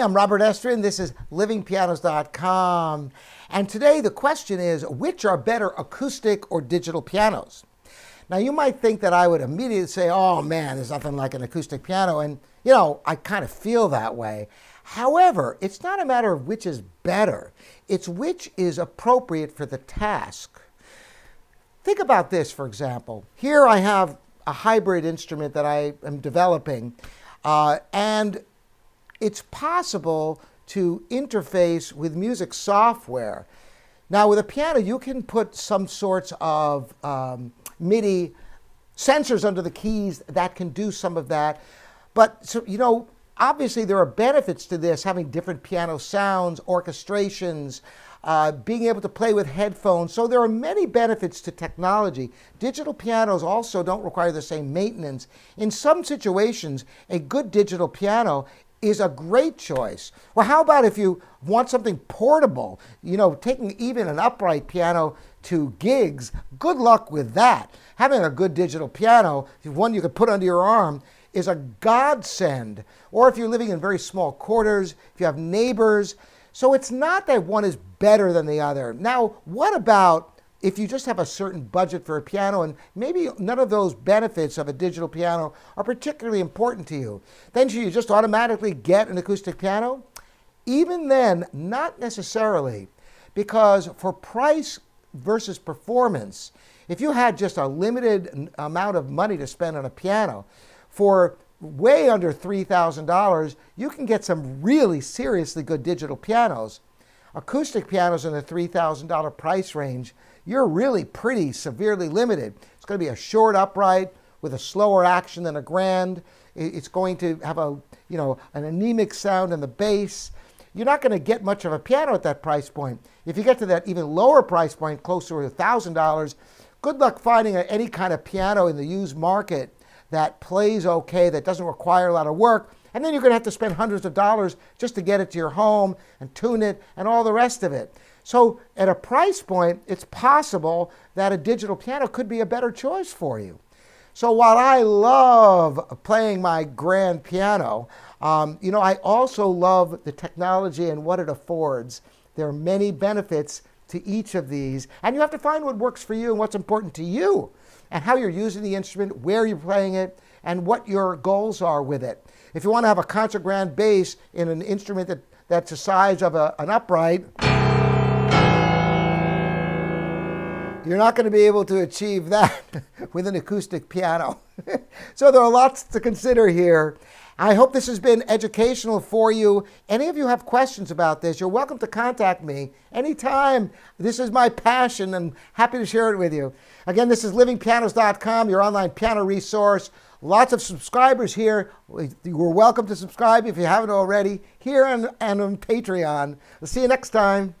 I'm Robert Estrin. This is livingpianos.com. And today the question is which are better, acoustic or digital pianos? Now, you might think that I would immediately say, oh man, there's nothing like an acoustic piano. And, you know, I kind of feel that way. However, it's not a matter of which is better, it's which is appropriate for the task. Think about this, for example. Here I have a hybrid instrument that I am developing, uh, and it's possible to interface with music software. Now, with a piano, you can put some sorts of um, MIDI sensors under the keys that can do some of that. But, so, you know, obviously there are benefits to this, having different piano sounds, orchestrations, uh, being able to play with headphones. So there are many benefits to technology. Digital pianos also don't require the same maintenance. In some situations, a good digital piano is a great choice. Well, how about if you want something portable? You know, taking even an upright piano to gigs, good luck with that. Having a good digital piano, one you could put under your arm, is a godsend. Or if you're living in very small quarters, if you have neighbors. So it's not that one is better than the other. Now, what about if you just have a certain budget for a piano and maybe none of those benefits of a digital piano are particularly important to you, then should you just automatically get an acoustic piano? Even then, not necessarily, because for price versus performance, if you had just a limited amount of money to spend on a piano, for way under $3,000, you can get some really seriously good digital pianos. Acoustic pianos in the $3,000 price range you're really pretty severely limited. It's going to be a short upright with a slower action than a grand. It's going to have a, you know, an anemic sound in the bass. You're not going to get much of a piano at that price point. If you get to that even lower price point, closer to $1,000, good luck finding any kind of piano in the used market that plays okay, that doesn't require a lot of work. And then you're going to have to spend hundreds of dollars just to get it to your home and tune it and all the rest of it. So at a price point, it's possible that a digital piano could be a better choice for you. So while I love playing my grand piano, um, you know, I also love the technology and what it affords. There are many benefits to each of these, and you have to find what works for you and what's important to you, and how you're using the instrument, where you're playing it, and what your goals are with it. If you want to have a concert grand bass in an instrument that, that's the size of a, an upright, You're not going to be able to achieve that with an acoustic piano. so there are lots to consider here. I hope this has been educational for you. Any of you have questions about this, you're welcome to contact me anytime. This is my passion. I'm happy to share it with you. Again, this is livingpianos.com, your online piano resource. Lots of subscribers here. You're welcome to subscribe if you haven't already here and, and on Patreon. We'll see you next time.